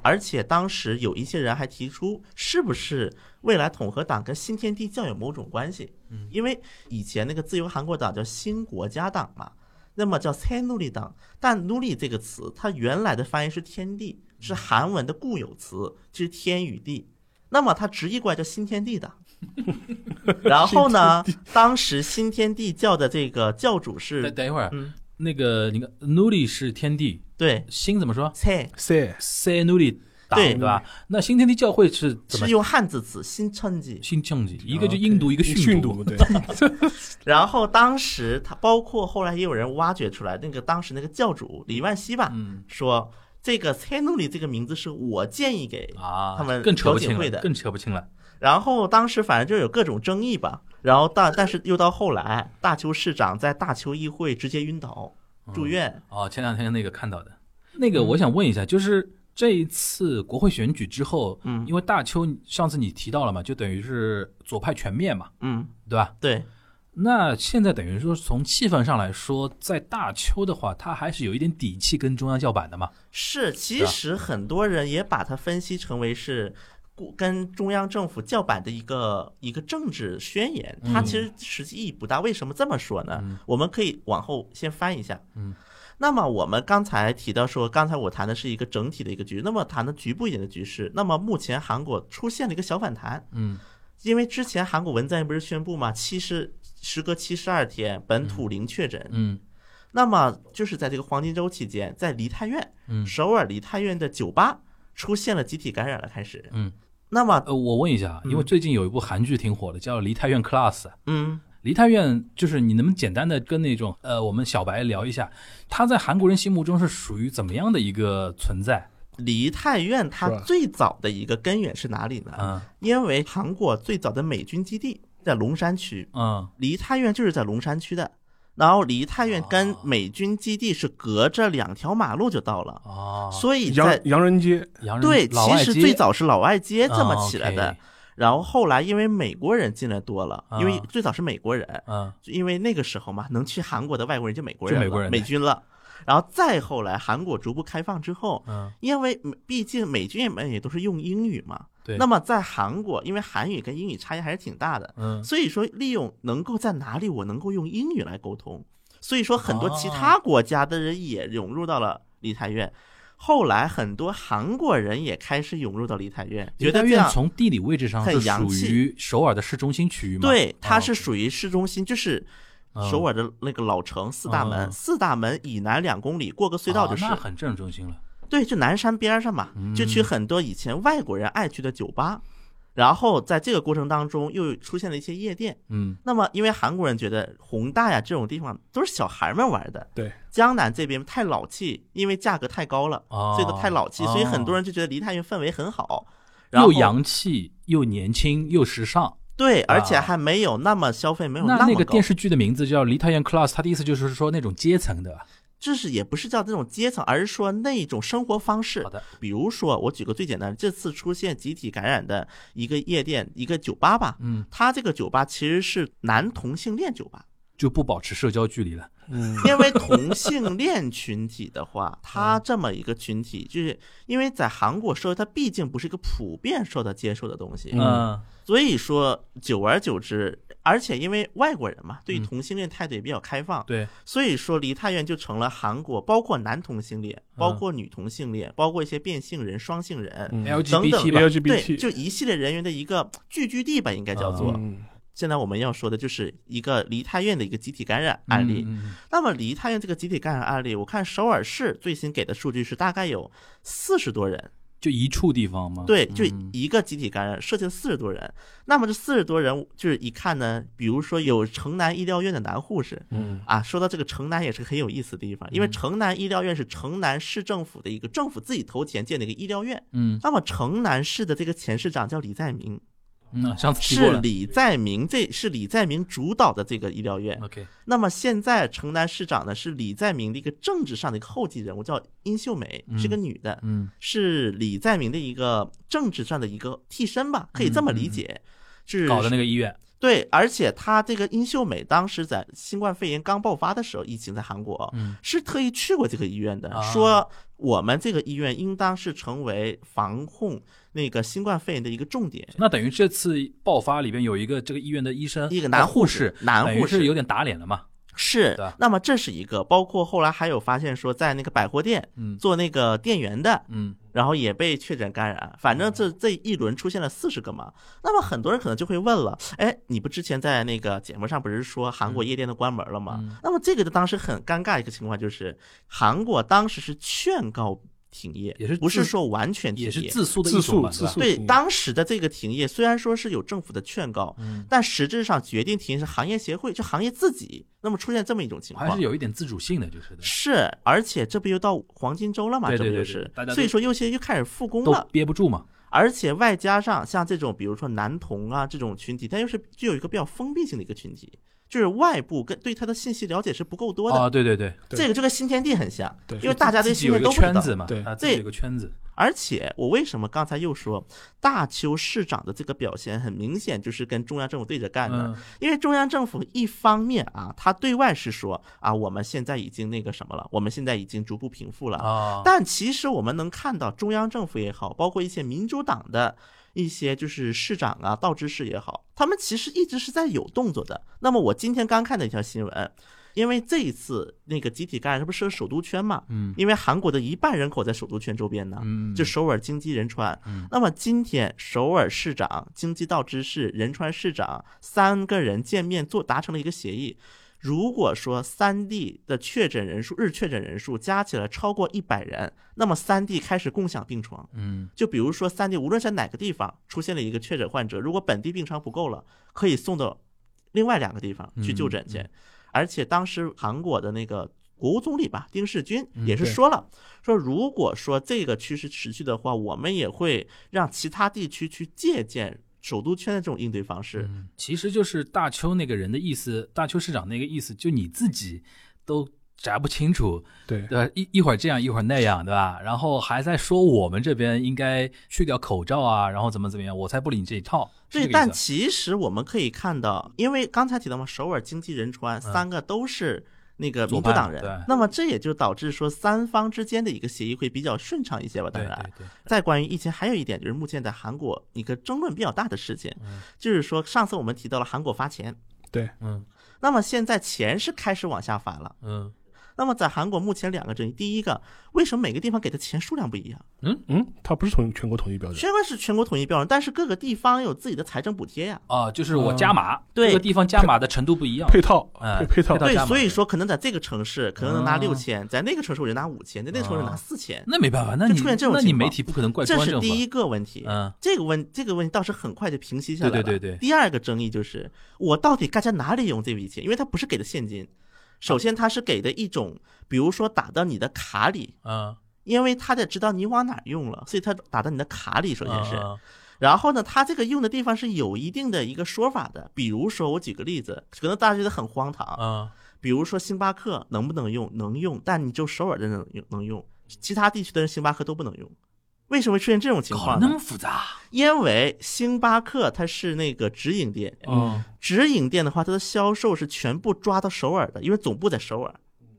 而且当时有一些人还提出，是不是未来统合党跟新天地教有某种关系？因为以前那个自由韩国党叫新国家党嘛，那么叫塞努利党，但努利这个词它原来的翻译是天地，是韩文的固有词，就是天与地。那么它直译过来叫新天地党。*laughs* 然后呢，当时新天地教的这个教主是
等一会儿，
嗯
那个你看 Nuli 是天地，
对
新怎么说？C，C？Se Nuli 党
对
对吧？那新天地教会是怎么
是用汉字词新称记。
新政绩？一个就印度，一个
训
训
读，对，*laughs*
然后当时他包括后来也有人挖掘出来，那个当时那个教主李万熙吧，
嗯
说这个塞努里这个名字是我建议给
啊，
他们
更扯不清了，
调解会的
更扯不清了。
然后当时反正就有各种争议吧，然后但但是又到后来，大邱市长在大邱议会直接晕倒住院，
哦，前两天那个看到的，那个我想问一下，就是这一次国会选举之后，
嗯
因为大邱上次你提到了嘛，就等于是左派全面嘛，
嗯，
对吧？
对，
那现在等于说从气氛上来说，在大邱的话，他还是有一点底气跟中央叫板的嘛。
是，其实很多人也把它分析成为是。故跟中央政府叫板的一个一个政治宣言，它其实实际意义不大。为什么这么说呢？我们可以往后先翻一下。
嗯，
那么我们刚才提到说，刚才我谈的是一个整体的一个局，那么谈的局部一点的局势。那么目前韩国出现了一个小反弹，
嗯
因为之前韩国文在寅不是宣布嘛，七十时隔七十二天本土零确诊，
嗯
那么就是在这个黄金周期间，在梨泰院，
嗯
首尔梨泰院的酒吧出现了集体感染了，开始。
嗯。
那么，
呃，我问一下，因为最近有一部韩剧挺火的，叫《梨泰院 Class》。
嗯，
梨泰院就是你能不能简单的跟那种呃我们小白聊一下，他在韩国人心目中是属于怎么样的一个存在？
梨泰院它最早的一个根源是哪里呢？
嗯
因为韩国最早的美军基地在龙山区，
嗯
梨泰院就是在龙山区的。然后离太原跟美军基地是隔着两条马路就到了，
哦，
所以在
洋洋人街，
洋人
对，其实最早是老外街这么
哦
起来的。然后后来因为美国人进来多了，因为
啊
最早是美国人，
嗯。
因为那个时候嘛，能去韩国的外国人就美国人了，
就美国人。
美军了。然后再后来，韩国逐步开放之后，
嗯，
因为毕竟美军们也都是用英语嘛，
对，
那么在韩国，因为韩语跟英语差异还是挺大的，
嗯
所以说利用能够在哪里我能够用英语来沟通，所以说很多其
哦
他国家的人也涌入到了梨泰院。后来很多韩国人也开始涌入到梨泰院，觉
梨泰院从地理位置上
很
是属
洋气
于首尔的市中心区域吗？
对，它
哦
是属于市中心，就是
嗯
首尔的那个老城四大门，
嗯
四大门以南两公里过个隧道就是。
很正中心了。
对，就南山边上嘛，就去很多以前外国人爱去的酒吧。然后在这个过程当中，又出现了一些夜店。
嗯
那么，因为韩国人觉得宏大呀这种地方都是小孩们玩的，
对，
江南这边太老气，因为价格太高了，
哦
所以都太老气，
哦
所以很多人就觉得梨泰院氛围很好，然后
又洋气又年轻又时尚。
对，而且
啊
还没有那么消费没有
那
么高
那个电视剧的名字叫《梨泰院 Class》，它的意思就是说那种阶层的。
就是也不是叫那种阶层，而是说那种生活方式。
好的，
比如说，我举个最简单的，这次出现集体感染的一个夜店，一个酒吧吧，
嗯，
它这个酒吧其实是男同性恋酒吧，
就不保持社交距离了。
嗯，
因为同性恋群体的话，*laughs* 它这么一个群体，就是因为在韩国社会，它毕竟不是一个普遍受到接受的东西，
嗯
嗯。
所以说久而久之，而且因为外国人嘛，对同性恋态度也比较开放，
对，
所以说梨泰院就成了韩国包括男同性恋、包括女同性恋、包括一些变性人、双性人。
嗯。
LGBT 吧，
对就一系列人员的一个聚居地吧，应该叫做。
嗯。
现在我们要说的就是一个梨泰院的一个集体感染案例。那么梨泰院这个集体感染案例，我看首尔市最新给的数据是大概有四十多人，
就一处地方吗？
对，就
嗯
一个集体感染，涉及了四十多人。那么这四十多人，就是一看呢，比如说有城南医疗院的男护士。
嗯
啊，说到这个城南也是很有意思的地方，因为城南医疗院是城南市政府的一个政府自己投钱建的一个医疗院。
嗯
那么城南市的这个前市长叫李在明，是李在明，这是李在明主导的这个医疗院。
OK，
那么现在城南市长呢是李在明的一个政治上的一个后继人物，叫殷秀美，是个女的，
嗯。
是李在明的一个政治上的一个替身吧，可以这么理解。是
搞的那个医院，
对，而且他这个殷秀美当时在新冠肺炎刚爆发的时候，疫情在韩国，
嗯
是特意去过这个医院的，
啊
说我们这个医院应当是成为防控那个新冠肺炎的一个重点。
那等于这次爆发里边有一个这个医院的医生，
一个男
护
护士男护士
有点打脸了嘛？
是，那么这是一个，包括后来还有发现说，在那个百货店
嗯。
做那个店员的，
嗯。
然后也被确诊感染，反正这这一轮出现了四十个嘛。那么很多人可能就会问了，哎，你不之前在那个节目上不是说韩国夜店都关门了吗？
嗯。
那么这个就当时很尴尬一个情况就是，韩国当时是劝告停业，
也是
不是说完全停业？
也是自诉的一
自诉自诉？
对当时的这个停业，虽然说是有政府的劝告，
嗯
但实质上决定停业是行业协会，就行业自己。那么出现这么一种情况，
还是有一点自主性的，就是的，
是，而且这不又到黄金周了嘛？
对对对
这不就是所以说有些又开始复工了，
憋不住嘛。
而且外加上像这种，比如说男童啊这种群体，它又是具有一个比较封闭性的一个群体，就是外部跟对他的信息了解是不够多的。
啊，对对对，
对
这个就跟新天地很像，
对
因为大家对新天地都不知道。
圈子嘛，
对
啊，自己有个圈子，
而且我为什么刚才又说大邱市长的这个表现很明显就是跟中央政府对着干呢？
嗯
因为中央政府一方面啊，他对外是说啊，我们现在已经那个什么了，我们现在已经逐步平复了。
啊，
但其实我们能看到，中央政府也好，包括一些民主党的一些就是市长啊、道知事也好，他们其实一直是在有动作的。那么我今天刚看的一条新闻，因为这一次那个集体感染，这不是设首都圈嘛？
嗯
因为韩国的一半人口在首都圈周边呢，
嗯，
就首尔、京畿、仁川。
嗯
那么今天首尔市长、京畿道知事、仁川市长三个人见面做达成了一个协议。如果说三地的确诊人数日确诊人数加起来超过一百人，那么三地开始共享病床。
嗯
就比如说三地无论在哪个地方出现了一个确诊患者，如果本地病床不够了，可以送到另外两个地方去就诊去。
嗯
而且当时韩国的那个国务总理吧，丁世军
嗯
也是说了，说如果说这个趋势持续的话，我们也会让其他地区去借鉴首都圈的这种应对方式。
嗯，其实就是大邱那个人的意思，大邱市长那个意思，就你自己都摘不清楚，
对
对吧？一一会儿这样，一会儿那样，对吧？然后还在说我们这边应该去掉口罩啊，然后怎么怎么样，我才不理你这一套。
对，但其实我们可以看到，因为刚才提到嘛，首尔、经济、仁川三个都是那个民主党人，那么这也就导致说三方之间的一个协议会比较顺畅一些吧。当然，再关于疫情，还有一点就是目前在韩国一个争论比较大的事情，
嗯。
就是说上次我们提到了韩国发钱，
对，
嗯。
那么现在钱是开始往下发了。
嗯
那么在韩国目前两个争议，第一个，为什么每个地方给的钱数量不一样？
嗯嗯，它不是统全国统一标准，
虽然是全国统一标准，但是各个地方有自己的财政补贴呀。
啊，就是我加码，
对
各个地方加码的程度不一样。
配套
哎
配配套
对所以说可能在这个城市可能能拿
啊
六千，在那个城市我就拿五千，在那个城市拿
啊
四千，
那没办法，那你
就出现这种情况那你
媒体不可能怪。
这是第一个问题。
嗯
这个问这个问题倒是很快就平息下来了。
对对对对
第二个争议就是我到底该在哪里用这笔钱？因为它不是给的现金，首先它是给的一种，比如说打到你的卡里，
嗯，
因为他得知道你往哪儿用了，所以他打到你的卡里，首先是。
嗯
然后呢，他这个用的地方是有一定的一个说法的，比如说我举个例子，可能大家觉得很荒唐，
嗯
比如说星巴克能不能用？能用，但你就首尔的人能用，能用，其他地区的人星巴克都不能用。为什么会出现这种情况呢？
么复杂，
因为星巴克它是那个直营店，
嗯
直营店的话，它的销售是全部抓到首尔的，因为总部在首尔。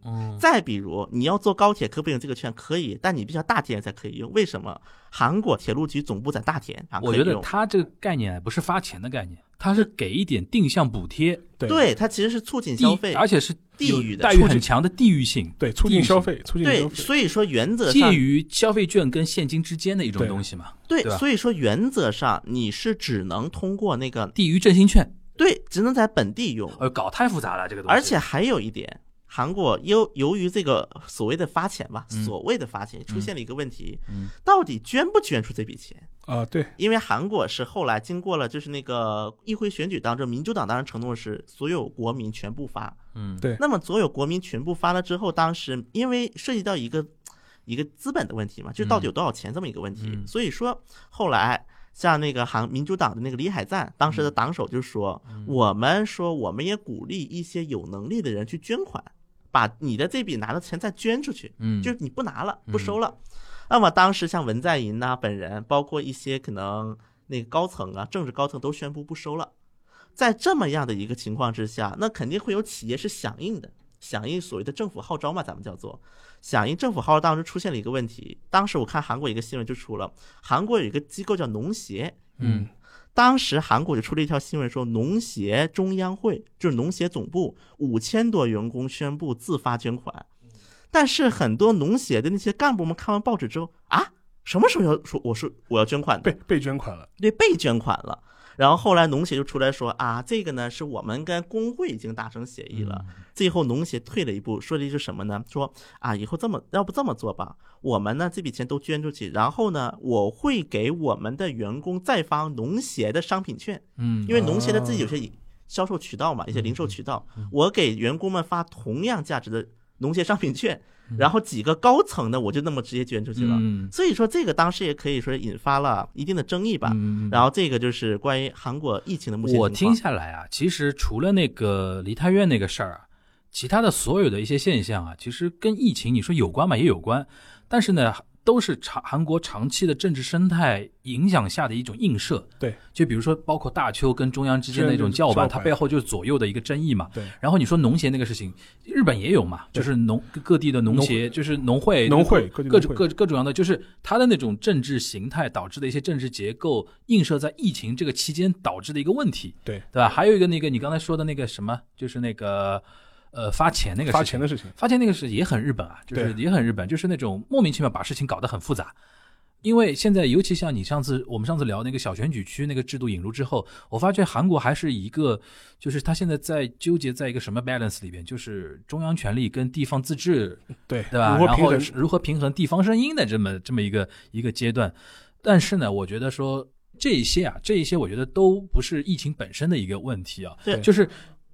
嗯
再比如，你要坐高铁可不可以用这个券？可以，但你必须要大田才可以用。为什么？韩国铁路局总部在大田，啊
我觉得它这个概念不是发钱的概念，它是给一点定向补贴，
对
对它其实是促进消费，
而且是
地域的
待遇很强的地域性，
对，促进消费，促进消
对，所以说原则上介
于消费券跟现金之间的一种东西嘛。
对
对，
所以说原则上你是只能通过那个
地域振兴券，
对，只能在本地用，
呃，搞太复杂了这个东西。
而且还有一点，韩国由由于这个所谓的发钱吧，
嗯。
所谓的发钱出现了一个问题，
嗯。
到底捐不捐出这笔钱？
啊，对，
因为韩国是后来经过了就是那个议会选举当中，民主党当然承诺是所有国民全部发，
嗯。
对。
那么所有国民全部发了之后，当时因为涉及到一个一个资本的问题嘛，就是到底有多少钱这么一个问题，
嗯。
所以说后来像那个韩民主党的那个李海赞，当
嗯
时的党首就说，我们说我们也鼓励一些有能力的人去捐款，把你的这笔拿的钱再捐出去，
嗯，
就是你不拿了，不收了。那么当时像文在寅呐、本人，包括一些可能那个高层啊、政治高层都宣布不收了。在这么样的一个情况之下，那肯定会有企业是响应的，响应所谓的政府号召嘛，咱们叫做响应政府号召。当时出现了一个问题，当时我看韩国一个新闻就出了，韩国有一个机构叫农协，
嗯
当时韩国就出了一条新闻说，农协中央会就是农协总部五千多员工宣布自发捐款，但是很多农协的那些干部们看完报纸之后啊，什么时候要说我说我要捐款的？
被被捐款了。
对，被捐款了。然后后来农协就出来说啊，这个呢是我们跟工会已经达成协议了。最后农协退了一步，说了一句什么呢？说啊，以后这么要不这么做吧，我们呢这笔钱都捐出去，然后呢我会给我们的员工再发农协的商品券，
嗯，
因为农协的自己有些销售渠道嘛，一些零售渠道，我给员工们发同样价值的农协商品券，然后几个高层的我就那么直接捐出去了。
嗯
所以说这个当时也可以说引发了一定的争议吧。
嗯
然后这个就是关于韩国疫情的目前。
我听下来啊，其实除了那个梨泰院那个事儿啊，其他的所有的一些现象啊，其实跟疫情你说有关嘛，也有关，但是呢，都是长韩国长期的政治生态影响下的一种映射。
对，
就比如说包括大邱跟中央之间的一种叫板，它背后就是左右的一个争议嘛。
对，
然后你说农协那个事情，日本也有嘛，就是农各地的农协，就是农会、
农会
各
各地农会。
各各各种样的，就是它的那种政治形态导致的一些政治结构映射在疫情这个期间导致的一个问题，
对。
对吧？还有一个那个你刚才说的那个什么，就是那个呃发钱那个事情
发钱的事情，
发钱那个是也很日本啊，就是也很日本，就是那种莫名其妙把事情搞得很复杂。因为现在，尤其像你上次我们上次聊那个小选举区那个制度引入之后，我发觉韩国还是一个，就是他现在在纠结在一个什么 balance 里边，就是中央权力跟地方自治，
对
对吧？然后如何平衡地方声音的这么这么一个一个阶段。但是呢，我觉得说这一些啊，这一些我觉得都不是疫情本身的一个问题啊，
对
就是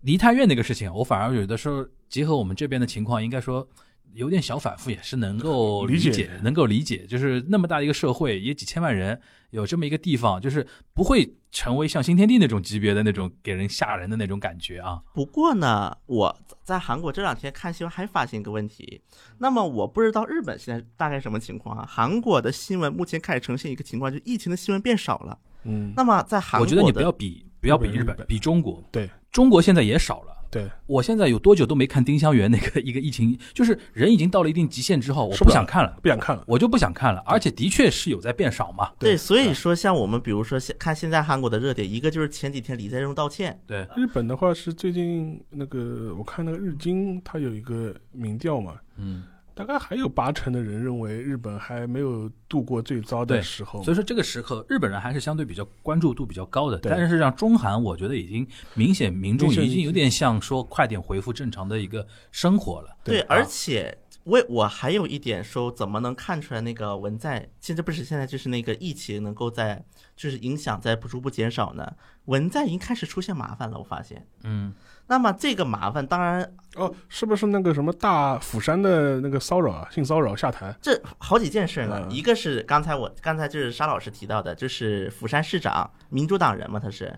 梨泰院那个事情，我反而有的时候结合我们这边的情况，应该说有点小反复，也是能够
理解
解，能够理解。就是那么大的一个社会，也几千万人，有这么一个地方，就是不会成为像新天地那种级别的那种给人吓人的那种感觉啊。
不过呢，我在韩国这两天看新闻还发现一个问题，那么我不知道日本现在大概什么情况啊？韩国的新闻目前开始呈现一个情况，就是疫情的新闻变少了。
嗯，
那么在韩国，
我觉得你不要比不要比日本
日本，
比中国，
对。
中国现在也少了。
对，
我现在有多久都没看丁香园那个一个疫情，就是人已经到了一定极限之后，我
不
想看了，
不想看了。
我就不想看了，而且的确是有在变少嘛。
对，所以说像我们比如说现看现在韩国的热点，一个就是前几天李在镕道歉，
对，
日本的话是最近那个，我看那个日经它有一个民调嘛，
嗯，
大概还有八成的人认为日本还没有度过最糟的时候。
所以说这个时刻日本人还是相对比较关注度比较高的，但是让中韩我觉得已经明显民众已经有点像说快点恢复正常的一个生活了。
对，
啊
而且我我还有一点说，怎么能看出来那个文在现在不是现在就是那个疫情能够在就是影响在逐步减少呢？文在已经开始出现麻烦了，我发现。
嗯，
那么这个麻烦，当然
哦，是不是那个什么大釜山的那个骚扰啊，性骚扰下台？
这好几件事呢，
嗯。
一个是刚才我刚才就是沙老师提到的，就是釜山市长民主党人嘛，他是，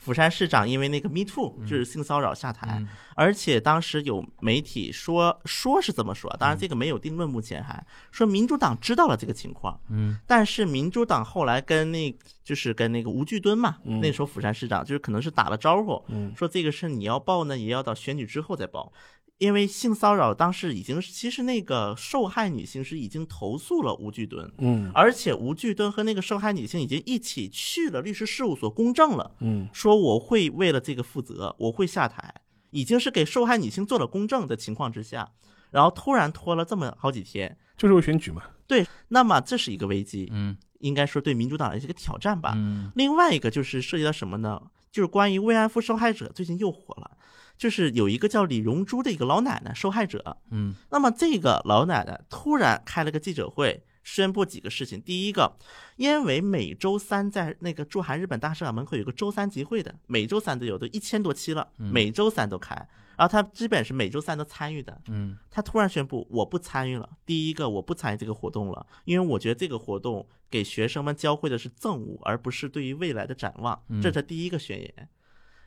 釜山市长因为那个 Me Too 就是性骚扰下台，
嗯。
而且当时有媒体说说是这么说，当然这个没有定论，目前还说民主党知道了这个情况，
嗯。
但是民主党后来跟那就是跟那个吴巨敦嘛，
嗯。
那时候釜山市长就是可能是打了招呼，
嗯。
说这个事你要报呢，也要到选举之后再报。因为性骚扰当时已经，其实那个受害女性是已经投诉了吴巨敦，
嗯
而且吴巨敦和那个受害女性已经一起去了律师事务所公证了，
嗯
说我会为了这个负责，我会下台，已经是给受害女性做了公证的情况之下，然后突然拖了这么好几天，
就是为选举嘛。
对，那么这是一个危机，
嗯
应该说对民主党的一个挑战吧。
嗯
另外一个就是涉及到什么呢？就是关于慰安妇受害者最近又火了，就是有一个叫李荣珠的一个老奶奶受害者，
嗯
那么这个老奶奶突然开了个记者会，宣布几个事情。第一个，因为每周三在那个驻韩日本大使馆门口有个周三集会的，每周三都有，都一千多期了，每周三都开。然后他基本是每周三都参与的。
嗯
他突然宣布我不参与了。第一个，我不参与这个活动了，因为我觉得这个活动给学生们教会的是憎恶，而不是对于未来的展望，这是他第一个宣言。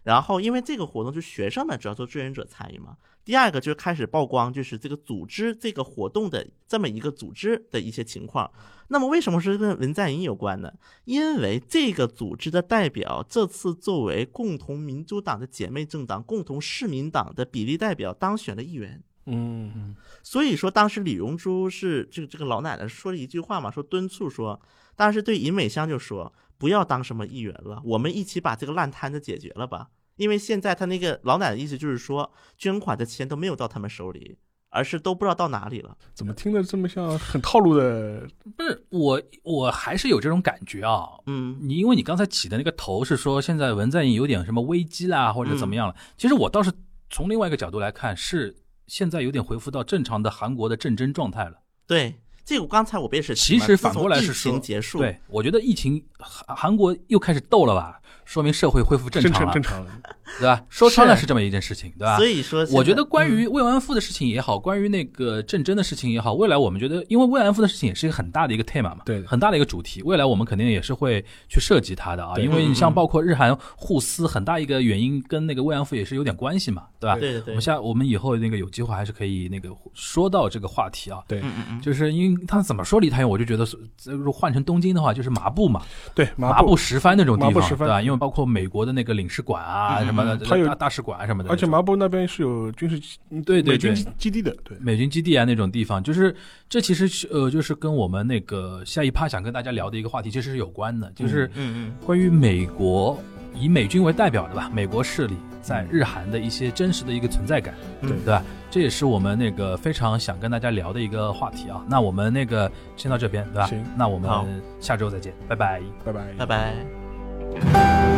然后，因为这个活动就是学生们主要做志愿者参与嘛。第二个就是开始曝光，就是这个组织这个活动的这么一个组织的一些情况。那么为什么是跟文在寅有关呢？因为这个组织的代表这次作为共同民主党的姐妹政党共同市民党的比例代表当选了议员。
嗯
所以说，当时李荣珠是这个这个老奶奶说了一句话嘛，说敦促说，当时对尹美香就说不要当什么议员了，我们一起把这个烂摊子解决了吧。因为现在他那个老奶奶的意思就是说，捐款的钱都没有到他们手里，而是都不知道到哪里了。
怎么听着这么像很套路的？
不是我，我还是有这种感觉啊。
嗯
你因为你刚才起的那个头是说现在文在寅有点什么危机啦，或者怎么样了？其实我倒是从另外一个角度来看，是现在有点恢复到正常的韩国的政争状态了。
对，这个刚才我不也是
其实反过来是说，
情结束，
对我觉得疫情韩韩国又开始斗了吧，说明社会恢复正常了，
正常正常。
对吧？说穿了
是
是这么一件事情，对吧？
所以说，
我觉得关于
嗯
慰安妇的事情也好，关于那个政争的事情也好，未来我们觉得，因为慰安妇的事情也是一个很大的一个 tema 嘛，
对
很大的一个主题，未来我们肯定也是会去涉及它的啊，因为你像包括日韩互撕，很大一个原因跟那个慰安妇也是有点关系嘛，对吧？
对对对
我们，下我们以后那个有机会还是可以那个说到这个话题啊。
对
嗯嗯嗯，
就是因为他怎么说离太远，我就觉得是，如果换成东京的话，就是麻布嘛，
对，
麻
布
布十番那种地方，对吧？因为包括美国的那个领事馆啊
嗯
什么的，
嗯
还有
大大使馆啊什么的，
而且麻布那边是有军事基
对对对
美军基基地的，对，
美军基地啊那种地方，就是这其实是呃，就是跟我们那个下一趴想跟大家聊的一个话题其实是有关的，就是
嗯嗯
关于美国以美军为代表的吧，美国势力在日韩的一些真实的一个存在感，
嗯
对吧？这也是我们那个非常想跟大家聊的一个话题啊。那我们那个先到这边，对吧？
行
那我们下周再见，拜拜。
拜拜
拜拜。Thank you.